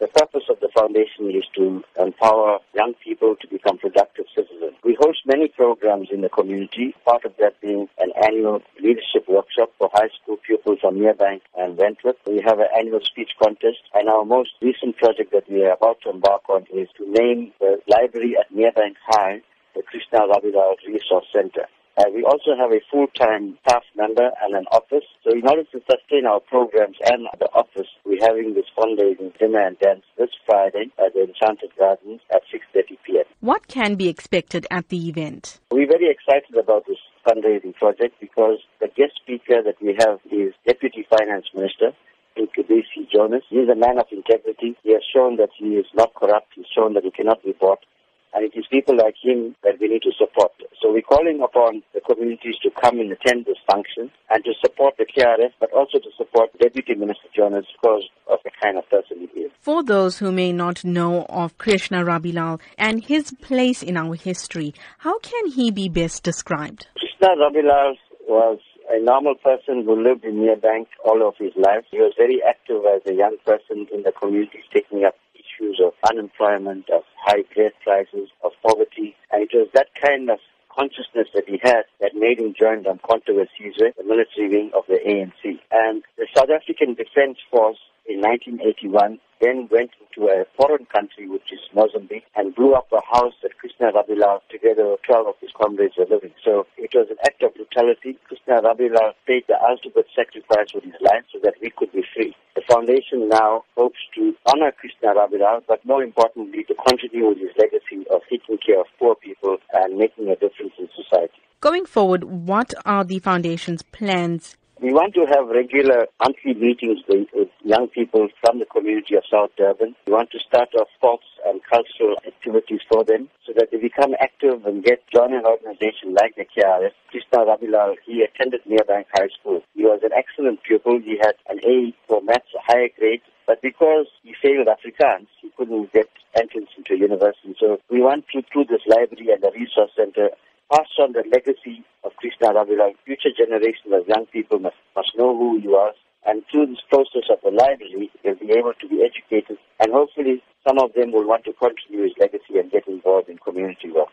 The purpose of the foundation is to empower young people to become productive citizens. We host many programs in the community, part of that being an annual leadership workshop for high school pupils from Merebank and Wentworth. We have an annual speech contest, and our most recent project that we are about to embark on is to name the library at Merebank High the Krishna Rabilal Resource Center. Uh, we also have a full-time staff member and an office. So in order to sustain our programs and the office, we're having this fundraising dinner and dance this Friday at the Enchanted Gardens at 6.30 p.m. What can be expected at the event? We're very excited about this fundraising project because the guest speaker that we have is Deputy Finance Minister, Mcebisi Jonas. He's a man of integrity. He has shown that he is not corrupt. He's shown that he cannot be bought. And it is people like him that we need to support. So we're calling upon the communities to come and attend this function and to support the KRF, but also to support Deputy Minister Jonas because of the kind of person he is. For those who may not know of Krishna Rabilal and his place in our history, how can he be best described? Krishna Rabilal was a normal person who lived in Merebank all of his life. He was very active as a young person in the community, taking up issues of unemployment, of high gas prices, of poverty. And it was that kind of consciousness that he had that made him join the Umkhonto Wesizwe, the military wing of the ANC. And the South African Defense Force in 1981 then went into a foreign country, which is Mozambique, and blew up a house that Krishna Rabilal, together with 12 of his comrades, were living. So it was an act of brutality. Krishna Rabilal paid the ultimate sacrifice with his life so that we could be free. The foundation now hopes to honor Krishna Rabilal, but more importantly, to continue with his legacy of taking care of poor and making a difference in society. Going forward, what are the foundation's plans we want to have regular monthly meetings with, young people from the community of South Durban. We want to start off sports and cultural activities for them so that they become active and get join an organization like the KRF. Krishna Rabilal, he attended Merebank High School. He was an excellent pupil. He had an A for maths, a higher grade. But because he failed Afrikaans, he couldn't get entrance into a university. So we want to, through this library and the resource center, pass on the legacy of Krishna Rabilal. Future generations of young people must, must know who you are. And through this process of the library, they'll be able to be educated. And hopefully some of them will want to continue his legacy and get involved in community work.